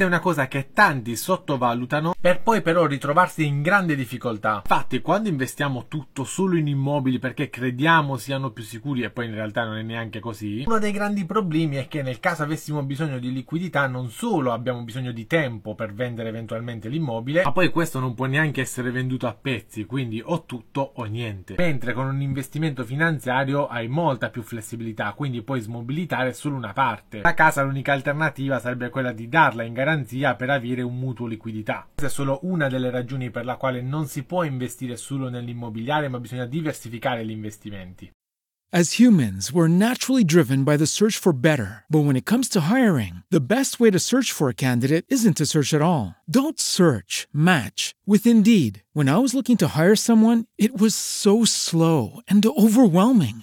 Questa è una cosa che tanti sottovalutano per poi però ritrovarsi in grande difficoltà. Infatti, quando investiamo tutto solo in immobili perché crediamo siano più sicuri e poi in realtà non è neanche così, uno dei grandi problemi è che nel caso avessimo bisogno di liquidità non solo abbiamo bisogno di tempo per vendere eventualmente l'immobile, ma poi questo non può neanche essere venduto a pezzi, quindi o tutto o niente. Mentre con un investimento finanziario hai molta più flessibilità, quindi puoi smobilitare solo una parte. La casa l'unica alternativa sarebbe quella di darla in garanzia per avere un mutuo liquidità. Questa è solo una delle ragioni per la quale non si può investire solo nell'immobiliare, ma bisogna diversificare gli investimenti. As humans, we're naturally driven by the search for better. But when it comes to hiring, the best way to search for a candidate isn't to search at all. Don't search, match with Indeed. When I was looking to hire someone, it was so slow and overwhelming.